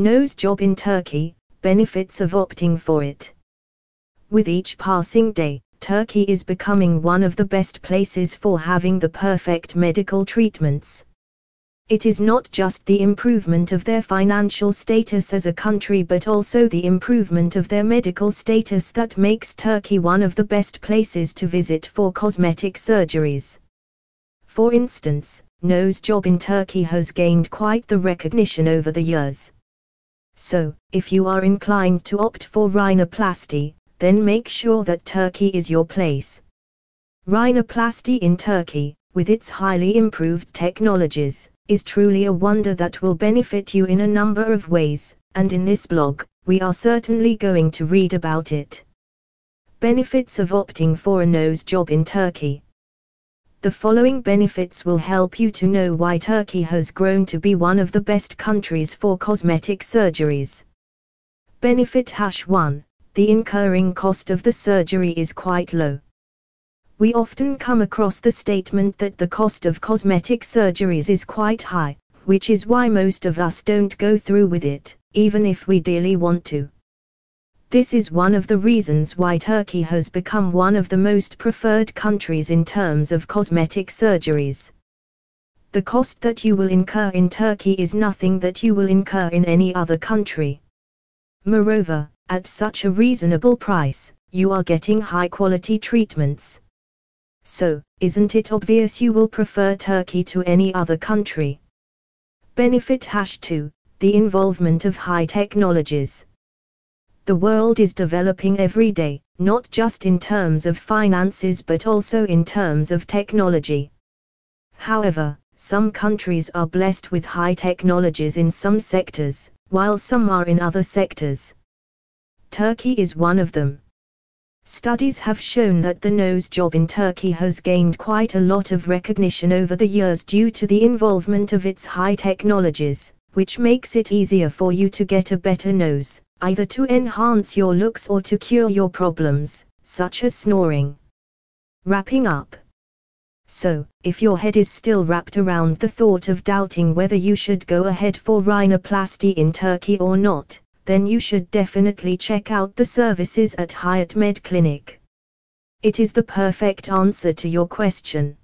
Nose job in Turkey, benefits of opting for it. With each passing day, Turkey is becoming one of the best places for having the perfect medical treatments. It is not just the improvement of their financial status as a country but also the improvement of their medical status that makes Turkey one of the best places to visit for cosmetic surgeries. For instance, nose job in Turkey has gained quite the recognition over the years. So, if you are inclined to opt for rhinoplasty, then make sure that Turkey is your place. Rhinoplasty in Turkey, with its highly improved technologies, is truly a wonder that will benefit you in a number of ways, and in this blog, we are certainly going to read about it. Benefits of opting for a nose job in Turkey. The following benefits will help you to know why Turkey has grown to be one of the best countries for cosmetic surgeries. Benefit hash 1 The incurring cost of the surgery is quite low we often come across the statement that the cost of cosmetic surgeries is quite high, which is why most of us don't go through with it, even if we dearly want to. This is one of the reasons why Turkey has become one of the most preferred countries in terms of cosmetic surgeries. The cost that you will incur in Turkey is nothing that you will incur in any other country. Moreover, at such a reasonable price, you are getting high quality treatments, so, isn't it obvious you will prefer Turkey to any other country? Benefit Hash 2 The involvement of high technologies. The world is developing every day, not just in terms of finances but also in terms of technology. However, some countries are blessed with high technologies in some sectors, while some are in other sectors. Turkey is one of them. Studies have shown that the nose job in Turkey has gained quite a lot of recognition over the years due to the involvement of its high technologies, which makes it easier for you to get a better nose, either to enhance your looks or to cure your problems, such as snoring. Wrapping up. So, if your head is still wrapped around the thought of doubting whether you should go ahead for rhinoplasty in Turkey or not, then you should definitely check out the services at HayatMed Clinic. It is the perfect answer to your question.